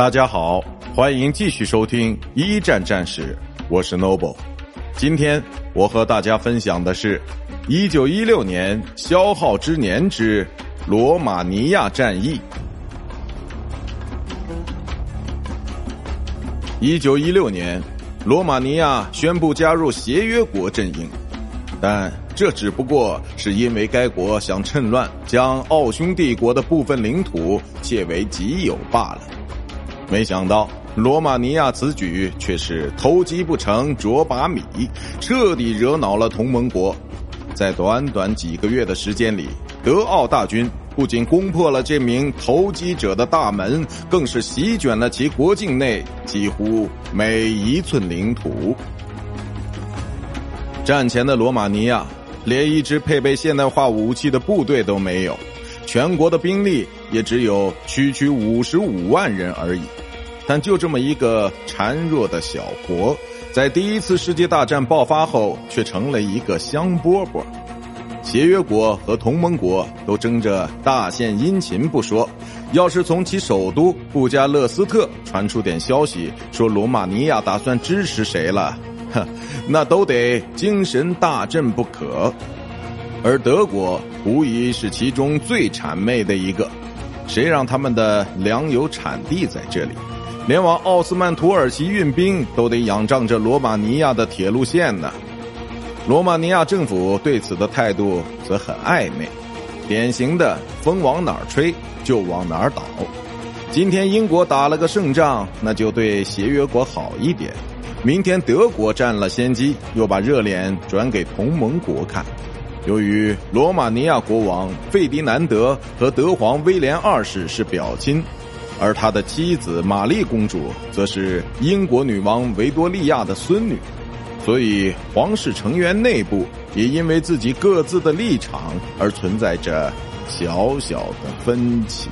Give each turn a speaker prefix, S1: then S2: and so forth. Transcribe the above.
S1: 大家好，欢迎继续收听一战战史，我是 Noble。今天我和大家分享的是一九一六年消耗之年之罗马尼亚战役。一九一六年，罗马尼亚宣布加入协约国阵营，但这只不过是因为该国想趁乱将奥匈帝国的部分领土窃为己有罢了。没想到，罗马尼亚此举却是偷鸡不成蚀把米，彻底惹恼了同盟国。在短短几个月的时间里，德奥大军不仅攻破了这名投机者的大门，更是席卷了其国境内几乎每一寸领土。战前的罗马尼亚连一支配备现代化武器的部队都没有，全国的兵力也只有区区五十五万人而已。但就这么一个孱弱的小国，在第一次世界大战爆发后，却成了一个香饽饽。协约国和同盟国都争着大献殷勤不说，要是从其首都布加勒斯特传出点消息，说罗马尼亚打算支持谁了，哼，那都得精神大振不可。而德国无疑是其中最谄媚的一个，谁让他们的粮油产地在这里？连往奥斯曼土耳其运兵都得仰仗着罗马尼亚的铁路线呢。罗马尼亚政府对此的态度则很暧昧，典型的风往哪儿吹就往哪儿倒。今天英国打了个胜仗，那就对协约国好一点；明天德国占了先机，又把热脸转给同盟国看。由于罗马尼亚国王费迪南德和德皇威廉二世是表亲。而他的妻子玛丽公主则是英国女王维多利亚的孙女，所以皇室成员内部也因为自己各自的立场而存在着小小的分歧。